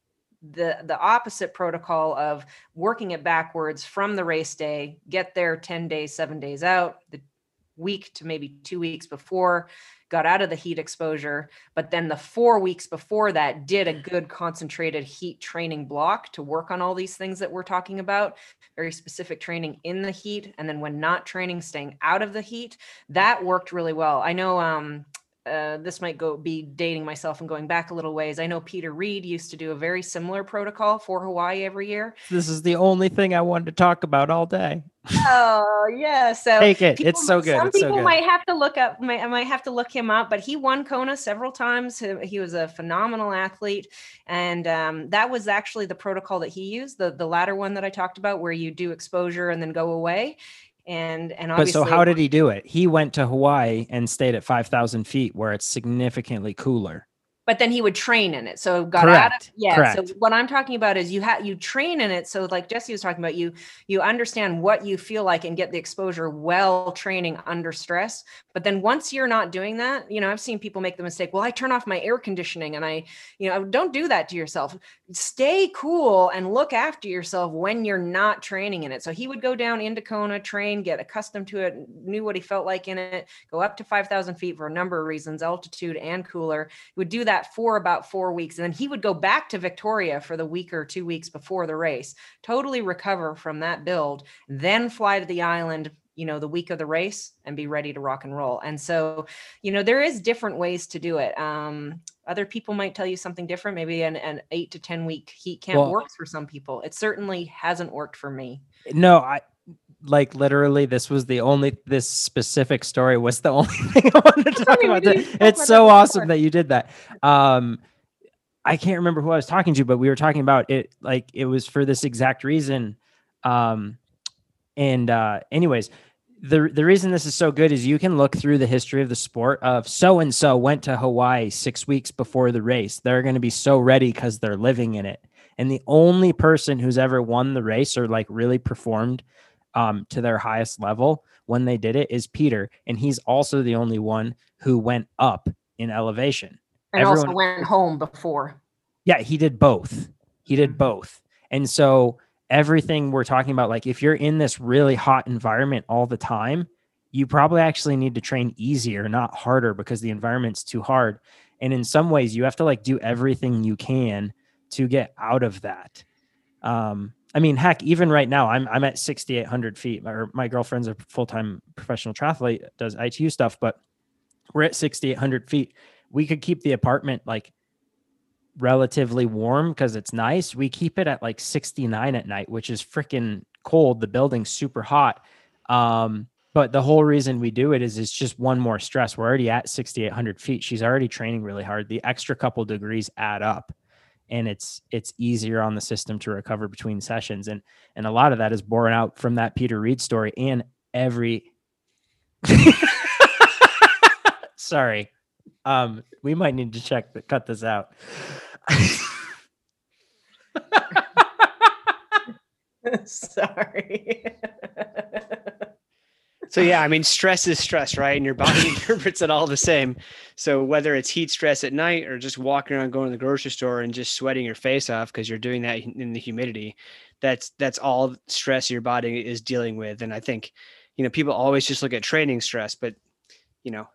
the the opposite protocol of working it backwards from the race day get there 10 days 7 days out the week to maybe 2 weeks before got out of the heat exposure but then the 4 weeks before that did a good concentrated heat training block to work on all these things that we're talking about very specific training in the heat and then when not training staying out of the heat that worked really well i know um uh, this might go be dating myself and going back a little ways. I know Peter Reid used to do a very similar protocol for Hawaii every year. This is the only thing I wanted to talk about all day. Oh yeah, so Take it. people It's so good. Some It's so people good. might have to look up. Might, I might have to look him up, but he won Kona several times. He, he was a phenomenal athlete, and um, that was actually the protocol that he used. The the latter one that I talked about, where you do exposure and then go away. And and But so how did he do it? He went to Hawaii and stayed at 5,000 feet where it's significantly cooler. But then he would train in it. So got out of Correct, yeah. correct. So what I'm talking about is you have you train in it. So like Jesse was talking about, you you understand what you feel like and get the exposure while training under stress. But then once you're not doing that, you know, I've seen people make the mistake. Well, I turn off my air conditioning and I, you know, don't do that to yourself. Stay cool and look after yourself when you're not training in it. So he would go down into Kona, train, get accustomed to it, knew what he felt like in it, go up to 5,000 feet for a number of reasons, altitude and cooler he would do that for about four weeks and then he would go back to victoria for the week or two weeks before the race totally recover from that build then fly to the island you know the week of the race and be ready to rock and roll. And so you know there is different ways to do it. Um other people might tell you something different. Maybe an, an eight to ten week heat camp Well- works for some people. It certainly hasn't worked for me. No, I like literally this was the only this specific story was the only thing I wanted to talk about. didn't today. even talk It's so awesome that you did that. Um I can't remember who I was talking to, but we were talking about it like it was for this exact reason. Um and uh anyways, the the reason this is so good is you can look through the history of the sport of so and so went to Hawaii 6 weeks before the race. They're going to be so ready cuz they're living in it. And the only person who's ever won the race or like really performed um, to their highest level when they did it is Peter, and he's also the only one who went up in elevation. and also Everyone- went home before Yeah, he did both. He did Mhm. both. And so everything we're talking about, like if you're in this really hot environment all the time, you probably actually need to train easier, not harder, because the environment's too hard. And in some ways, you have to like do everything you can to get out of that. Um, I mean, heck, even right now, I'm I'm at 6,800 feet. My, my girlfriend's a full time professional triathlete, does ITU stuff, but we're at 6,800 feet. We could keep the apartment like relatively warm because it's nice. We keep it at like 69 at night, which is freaking cold. The building's super hot. Um, but the whole reason we do it is it's just one more stress. We're already at 6,800 feet. She's already training really hard. The extra couple degrees add up and it's it's easier on the system to recover between sessions and and a lot of that is borne out from that Peter Reid story and every sorry um we might need to check the, cut this out Sorry. So yeah, I mean, stress is stress, right? And your body interprets it all the same. So whether it's heat stress at night or just walking around going to the grocery store and just sweating your face off because you're doing that in the humidity, that's that's all stress your body is dealing with. And I think, you know, people always just look at training stress, but you know,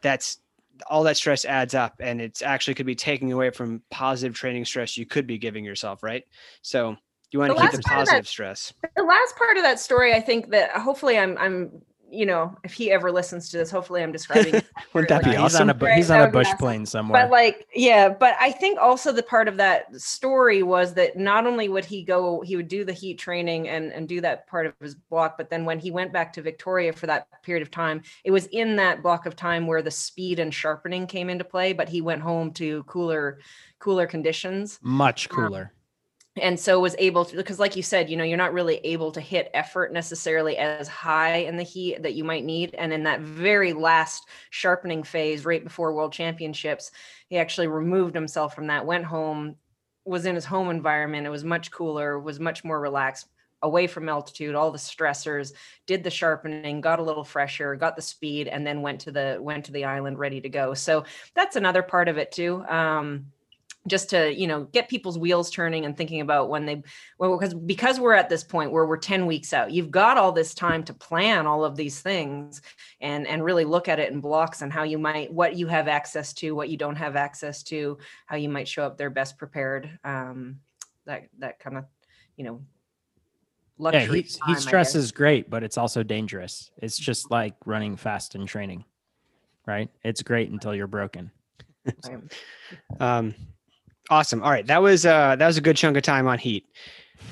that's all that stress adds up and it's actually could be taking away from positive training stress you could be giving yourself, right? So you want The to keep the positive that- stress. the last part of that story, I think that hopefully I'm I'm you know if he ever listens to this, hopefully I'm describing. Wouldn't that be accurately. he's on awesome? a bu- Right, he's on a bush awesome. plane somewhere But like, yeah, but I think also the part of that story was that not only would he go, he would do the heat training and and do that part of his block, but then when he went back to Victoria for that period of time, it was in that block of time where the speed and sharpening came into play. But he went home to cooler, cooler conditions much Um, cooler and so was able to because like you said you know you're not really able to hit effort necessarily as high in the heat that you might need and in that very last sharpening phase right before world championships he actually removed himself from that went home was in his home environment it was much cooler was much more relaxed away from altitude all the stressors did the sharpening got a little fresher got the speed and then went to the went to the island ready to go. So that's another part of it too um just to you know get people's wheels turning and thinking about when they well because because we're at this point where we're 10 weeks out you've got all this time to plan all of these things and and really look at it in blocks and how you might what you have access to what you don't have access to how you might show up there best prepared um that that kind of you know yeah luxury heat, time, I heat stress is great but it's also dangerous. It's just like running fast and training right? It's great until you're broken. Right. Um, awesome. All right, that was uh, that was a good chunk of time on heat.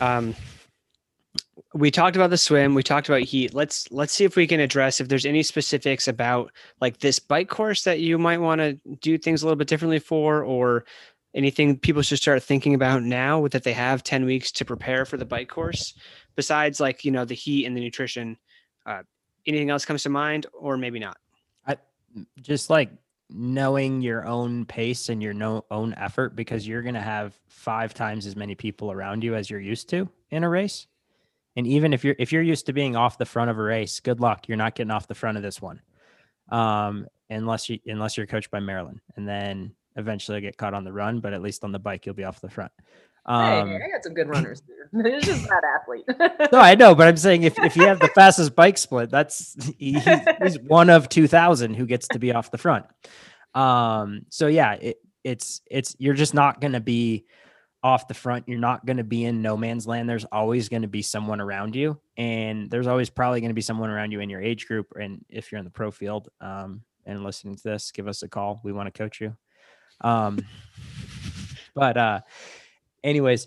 Um, we talked about the swim. We talked about heat. Let's let's see if we can address if there's any specifics about like this bike course that you might want to do things a little bit differently for, or anything people should start thinking about now that they have 10 weeks to prepare for the bike course besides like you know the heat and the nutrition uh, anything else comes to mind or maybe not I, just like knowing your own pace and your no, own effort because you're going to have five times as many people around you as you're used to in a race. And even if you're if you're used to being off the front of a race good luck. You're not getting off the front of this one um unless you unless you're coached by Marilyn and then eventually get caught on the run but at least on the bike you'll be off the front um hey, I got some good runners. It's just that athlete. no, I know, but I'm saying if, if you have the fastest bike split, that's he, he's one of two thousand who gets to be off the front. Um, so yeah, it, it's it's you're just not going to be off the front. You're not going to be in no man's land. There's always going to be someone around you, and there's always probably going to be someone around you in your age group. And if you're in the pro field um, and listening to this, give us a call. We want to coach you. Um, but uh, anyways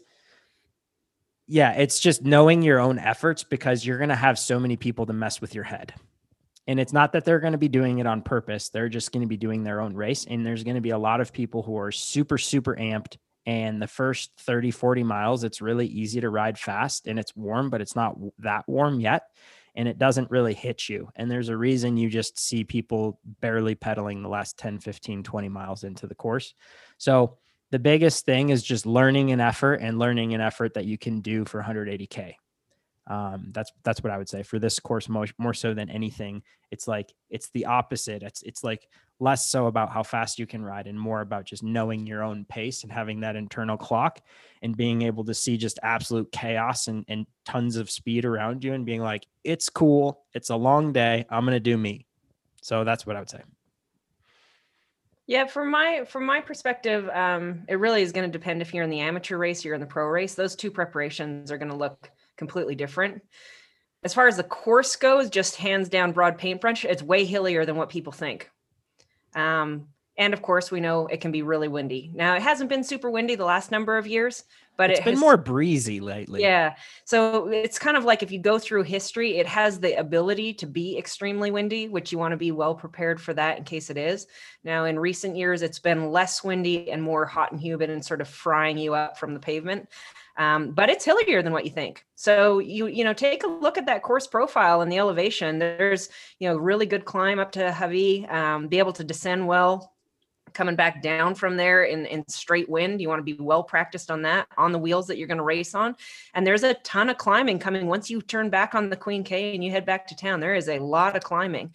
yeah, it's just knowing your own efforts because you're going to have so many people to mess with your head. And it's not that they're going to be doing it on purpose. They're just going to be doing their own race. And there's going to be a lot of people who are super, super amped. And the first 30, 40 miles, it's really easy to ride fast and it's warm, but it's not that warm yet. And it doesn't really hit you. And there's a reason you just see people barely pedaling the last 10, 15, 20 miles into the course. So the biggest thing is just learning an effort and learning an effort that you can do for 180k Um, that's that's what I would say for this course more, more so than anything. It's like it's the opposite. It's it's like less so about how fast you can ride and more about just knowing your own pace and having that internal clock and being able to see just absolute chaos and, and tons of speed around you and being like, it's cool. It's a long day. I'm gonna do me. So that's what I would say. Yeah, from my from my perspective, um, it really is going to depend if you're in the amateur race, you're in the pro race. Those two preparations are going to look completely different. As far as the course goes, just hands down broad paintbrush, it's way hillier than what people think. Um, and of course, we know it can be really windy. Now, it hasn't been super windy the last number of years, but it's it been has, more breezy lately. Yeah. So it's kind of like if you go through history, it has the ability to be extremely windy, which you want to be well prepared for that in case it is. Now, in recent years, it's been less windy and more hot and humid and sort of frying you up from the pavement. Um, but it's hillier than what you think. So you you know take a look at that course profile and the elevation. There's you know really good climb up to Hawi, um, be able to descend well, coming back down from there in, in straight wind. You want to be well practiced on that on the wheels that you're going to race on. And there's a ton of climbing coming once you turn back on the Queen K and you head back to town. There is a lot of climbing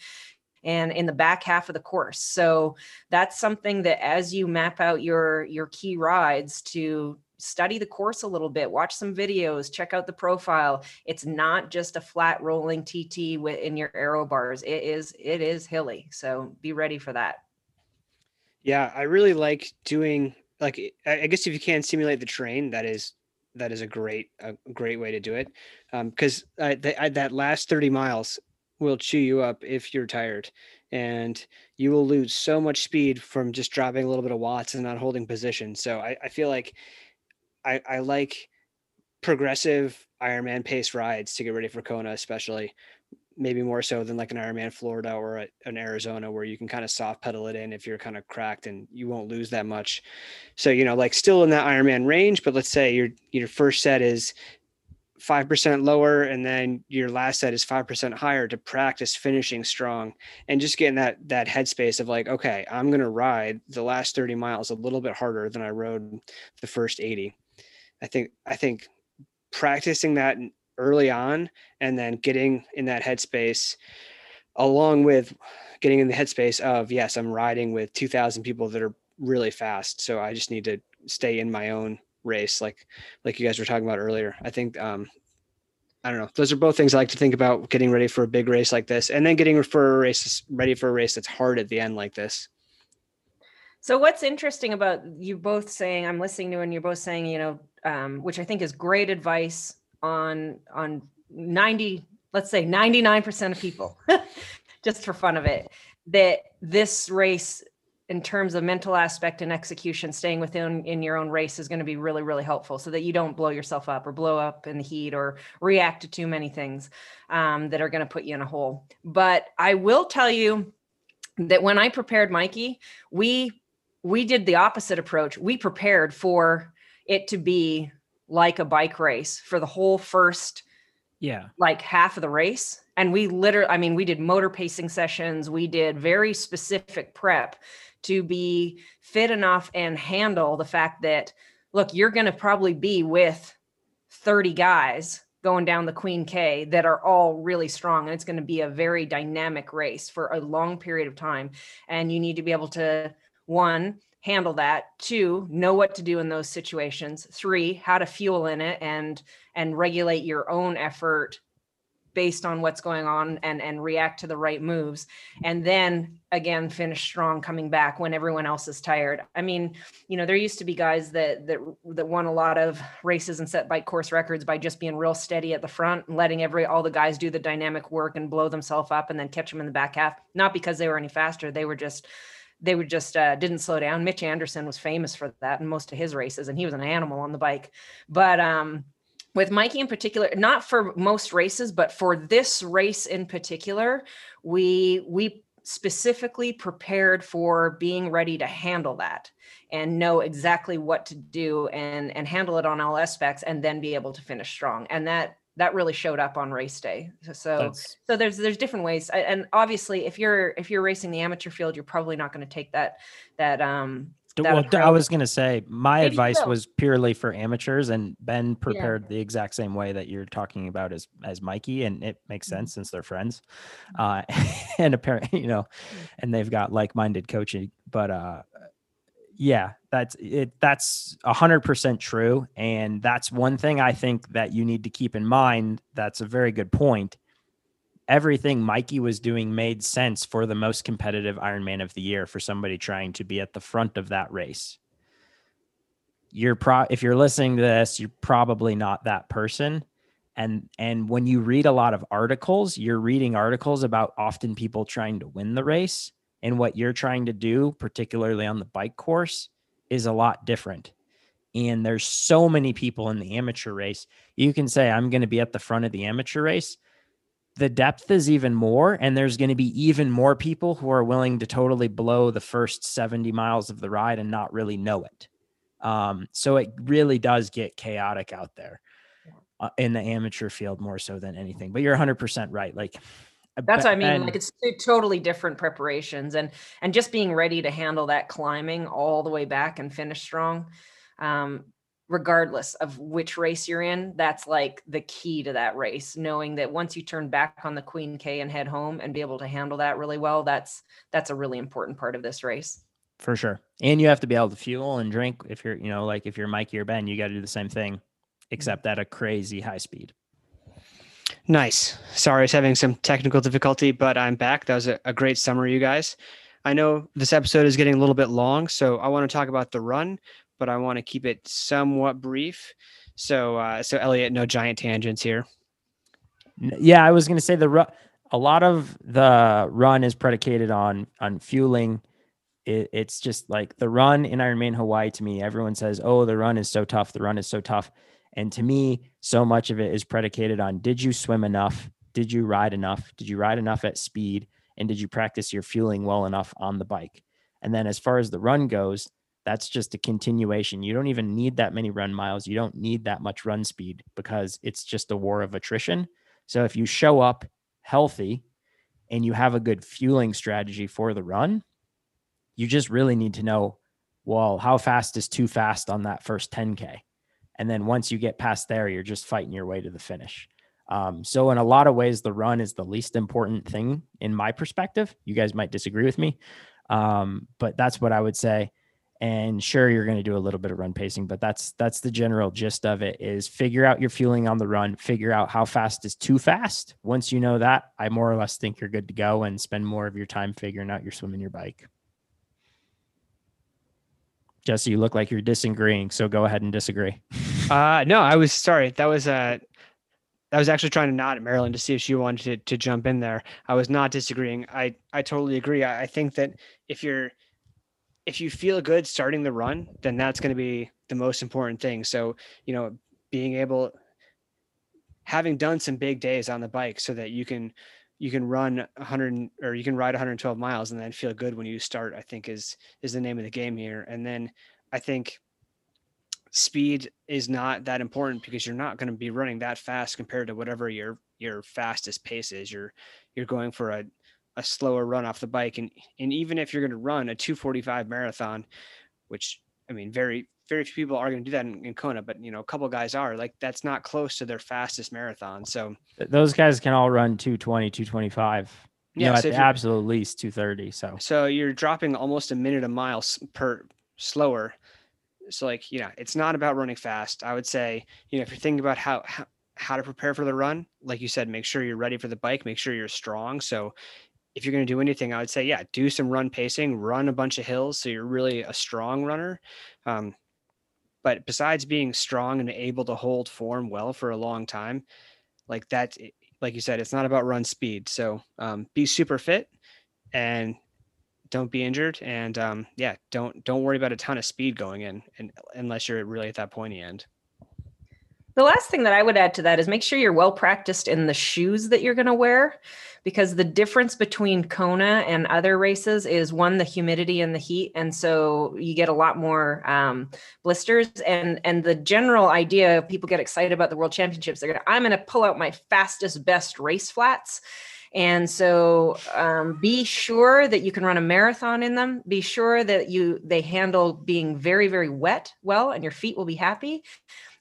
and in the back half of the course. So that's something that as you map out your your key rides to study the course a little bit, watch some videos, check out the profile. It's not just a flat rolling TT in your aero bars. It is it is hilly. So be ready for that. Yeah, I really like doing like I guess if you can simulate the train, that is that is a great a great way to do it. Because um, that last thirty miles will chew you up if you're tired, and you will lose so much speed from just dropping a little bit of watts and not holding position. So I, I feel like I, I like progressive Ironman pace rides to get ready for Kona, especially maybe more so than like an Ironman Florida or an Arizona where you can kind of soft pedal it in if you're kind of cracked and you won't lose that much. So, you know, like still in that Ironman range, but let's say your your first set is 5% lower and then your last set is 5% higher to practice finishing strong and just getting that that headspace of like okay i'm going to ride the last 30 miles a little bit harder than i rode the first 80 I think I think practicing that early on and then getting in that headspace along with getting in the headspace of yes i'm riding with 2000 people that are really fast. So i just need to stay in my own race like like you guys were talking about earlier. I think um i don't know. Those are both things i like to think about getting ready for a big race like this and then getting for a race ready for a race that's hard at the end like this. So what's interesting about you both saying I'm listening to and you're both saying, you know, um, which I think is great advice on on 90, let's say 99% of people, just for fun of it, that this race in terms of mental aspect and execution, staying within in your own race is going to be really, really helpful so that you don't blow yourself up or blow up in the heat or react to too many things um, that are going to put you in a hole. But I will tell you that when I prepared Mikey, we we did the opposite approach. We prepared for it to be like a bike race for the whole first yeah. like half of the race. And we literally i mean we did motor pacing sessions. We did very specific prep to be fit enough and handle the fact that look you're going to probably be with 30 guys going down the queen k that are all really strong. And it's going to be a very dynamic race for a long period of time. And you need to be able to one handle that. Two know what to do in those situations. Three how to fuel in it and and regulate your own effort based on what's going on and and react to the right moves. And then again finish strong coming back when everyone else is tired. I mean you know there used to be guys that that that won a lot of races and set bike course records by just being real steady at the front and letting every all the guys do the dynamic work and blow themselves up and then catch them in the back half. Not because they were any faster. They were just they would just uh, didn't slow down. Mitch Anderson was famous for that in most of his races, and he was an animal on the bike. But um, with Mikey in particular, not for most races, but for this race in particular, we we specifically prepared for being ready to handle that and know exactly what to do and and handle it on all aspects and then be able to finish strong and that that really showed up on race day. So That's... so there's there's different ways and obviously if you're if you're racing the amateur field you're probably not going to take that that um that Well, I was going to say my Maybe advice was purely for amateurs, and Ben prepared the exact same way that you're talking about as as Mikey, and it makes Mm-hmm. sense since they're friends, uh, and apparently, you know, and they've got like minded coaching. But uh, yeah, that's it. That's a hundred percent true, and that's one thing I think that you need to keep in mind. That's a very good point. Everything Mikey was doing made sense for the most competitive Ironman of the year for somebody trying to be at the front of that race. You're pro if you're listening to this, you're probably not that person. And and when you read a lot of articles, you're reading articles about often people trying to win the race and what you're trying to do, particularly on the bike course, is a lot different. And there's so many people in the amateur race. You can say, I'm going to be at the front of the amateur race. The depth is even more, and there's going to be even more people who are willing to totally blow the first 70 miles of the ride and not really know it. Um, so it really does get chaotic out there uh, in the amateur field more so than anything. But you're 100% right. Like, That's what I mean. Ben- like it's two totally different preparations and and just being ready to handle that climbing all the way back and finish strong. Um, regardless of which race you're in, that's like the key to that race. Knowing that once you turn back on the Queen K and head home and be able to handle that really well, that's that's a really important part of this race. for sure. And you have to be able to fuel and drink. If you're, you know, like if you're Mikey or Ben, you got to do the same thing, except at a crazy high speed. Nice. Sorry, I was having some technical difficulty, but I'm back. That was a, a great summary, you guys. I know this episode is getting a little bit long, so I want to talk about the run, but I want to keep it somewhat brief. So, uh, so Elliot, no giant tangents here. Yeah, I was going to say the run. a lot of the run is predicated on on fueling. It, it's just like the run in Ironman Hawaii to me. Everyone says, "Oh, the run is so tough. The run is so tough," and to me, so much of it is predicated on: Did you swim enough? Did you ride enough? Did you ride enough at speed? And did you practice your fueling well enough on the bike? And then, as far as the run goes, that's just a continuation. You don't even need that many run miles. You don't need that much run speed because it's just a war of attrition. So if you show up healthy and you have a good fueling strategy for the run, you just really need to know, well, how fast is too fast on that first 10K? And then once you get past there, you're just fighting your way to the finish. Um, so in a lot of ways, the run is the least important thing in my perspective. You guys might disagree with me, um, but that's what I would say. And sure, you're going to do a little bit of run pacing, but that's that's the general gist of it. Is figure out your fueling on the run. Figure out how fast is too fast. Once you know that, I more or less think you're good to go, and spend more of your time figuring out your swim and your bike. Jesse, you look like you're disagreeing, so go ahead and disagree. Uh, no, I was sorry. That was uh, I was actually trying to nod at Marilyn to see if she wanted to, to jump in there. I was not disagreeing. I, I totally agree. I, I think that if you're, if you feel good starting the run, then that's going to be the most important thing. So, you know, being able, having done some big days on the bike so that you can, you can run 100 or you can ride 112 miles and then feel good when you start, I think is, is the name of the game here. And then I think speed is not that important because you're not going to be running that fast compared to whatever your your fastest pace is. You're you're going for a a slower run off the bike, and and even if you're going to run a 245 marathon, which I mean, very very few people are going to do that in, in Kona, but you know, a couple guys are like that's not close to their fastest marathon. So Those guys can all run 220, 225. You Yeah, know, so at the absolute least 230. So so you're dropping almost a minute a mile per slower so like you know it's not about running fast. I would say you know if you're thinking about how, how to prepare for the run like you said make sure you're ready for the bike make sure you're strong. So if you're going to do anything i would say yeah do some run pacing run a bunch of hills so you're really a strong runner. Um, but besides being strong and able to hold form well for a long time like that like you said it's not about run speed. So um, be super fit and don't be injured and um, yeah don't don't worry about a ton of speed going in and unless you're really at that pointy end. The last thing that I would add to that is make sure you're well practiced in the shoes that you're going to wear because the difference between Kona and other races is one the humidity and the heat and so you get a lot more um, blisters and and the general idea people get excited about the world championships they're going to I'm going to pull out my fastest best race flats and so um, be sure that you can run a marathon in them be sure that you they handle being very very wet well and your feet will be happy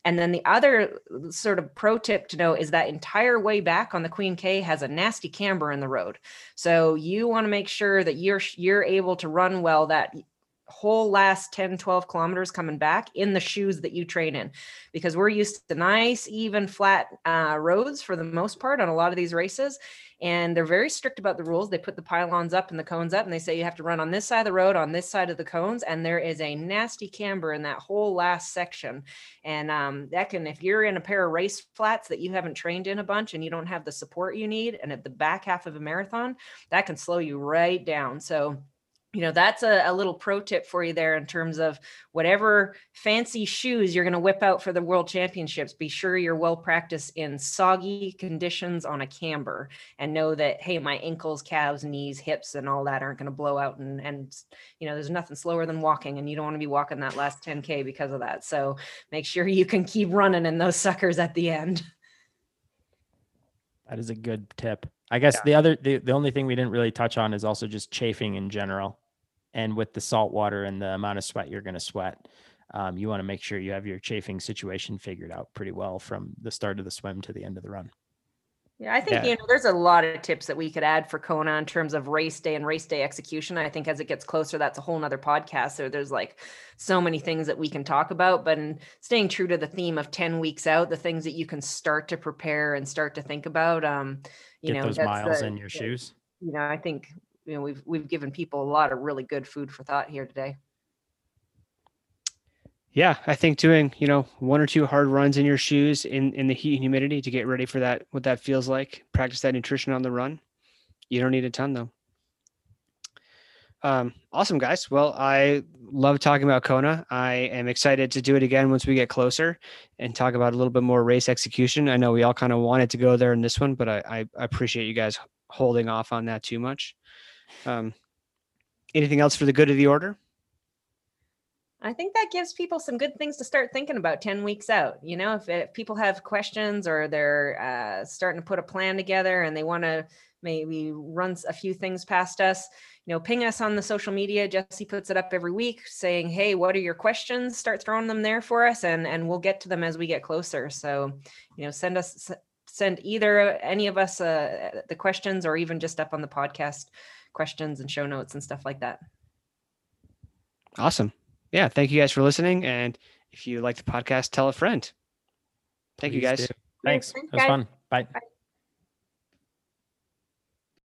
and then the other sort of pro tip to know is that entire way back on the Queen K has a nasty camber in the road. So you want to make sure that you're you're able to run well that whole last 10 12 kilometers coming back in the shoes that you train in. Because we're used to nice even flat uh, roads for the most part on a lot of these races and they're very strict about the rules. They put the pylons up and the cones up and they say you have to run on this side of the road on this side of the cones and there is a nasty camber in that whole last section. And um, that can if you're in a pair of race flats that you haven't trained in a bunch and you don't have the support you need and at the back half of a marathon that can slow you right down. So you know that's a, a, little pro tip for you there in terms of whatever fancy shoes you're going to whip out for the world championships be sure you're well practiced in soggy conditions on a camber and know that hey my ankles calves knees hips and all that aren't going to blow out and and you know there's nothing slower than walking and you don't want to be walking that last 10k because of that. So make sure you can keep running in those suckers at the end. That is a good tip. I guess yeah. the other the, the only thing we didn't really touch on is also just chafing in general and with the salt water and the amount of sweat you're going to sweat um, you want to make sure you have your chafing situation figured out pretty well from the start of the swim to the end of the run yeah, I think yeah. you know there's a lot of tips that we could add for Kona in terms of race day and race day execution. I think as it gets closer, that's a whole nother podcast. So there's like so many things that we can talk about. But in staying true to the theme of 10 weeks out, the things that you can start to prepare and start to think about. Um, you Get know, those miles the, in your shoes. You know, I think you know we've we've given people a lot of really good food for thought here today. Yeah, I think doing you know one or two hard runs in your shoes in in the heat and humidity to get ready for that what that feels like. Practice that nutrition on the run. You don't need a ton though. Um, awesome guys. Well, I love talking about Kona. I am excited to do it again once we get closer and talk about a little bit more race execution. I know we all kind of wanted to go there in this one, but I, I appreciate you guys holding off on that too much. Um, anything else for the good of the order? I think that gives people some good things to start thinking about 10 weeks out. You know, if, if people have questions or they're uh, starting to put a plan together and they want to maybe run a few things past us, you know, ping us on the social media. Jesse puts it up every week saying, Hey, what are your questions? Start throwing them there for us and, and we'll get to them as we get closer. So, you know, send us, send either any of us uh, the questions or even just up on the podcast questions and show notes and stuff like that. Awesome. Yeah. Thank you guys for listening. And if you like the podcast, tell a friend. Thank Please you guys. Do. Thanks. Thanks. It was fun. Bye. Bye.